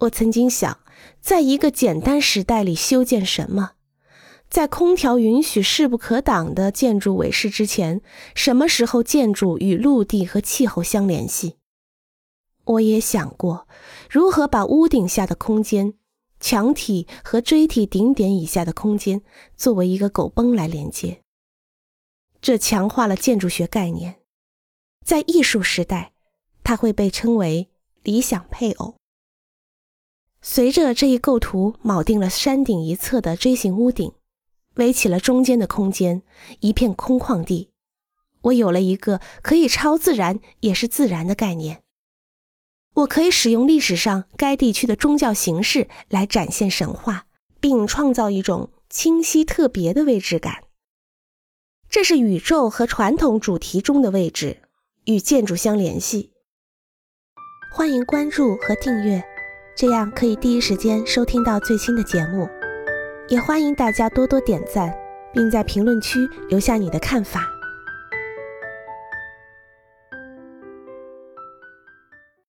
我曾经想，在一个简单时代里修建什么？在空调允许势不可挡的建筑伟世之前，什么时候建筑与陆地和气候相联系？我也想过，如何把屋顶下的空间、墙体和锥体顶点以下的空间作为一个狗崩来连接。这强化了建筑学概念，在艺术时代，它会被称为理想配偶。随着这一构图铆定了山顶一侧的锥形屋顶，围起了中间的空间，一片空旷地，我有了一个可以超自然也是自然的概念。我可以使用历史上该地区的宗教形式来展现神话，并创造一种清晰特别的位置感。这是宇宙和传统主题中的位置与建筑相联系。欢迎关注和订阅，这样可以第一时间收听到最新的节目。也欢迎大家多多点赞，并在评论区留下你的看法。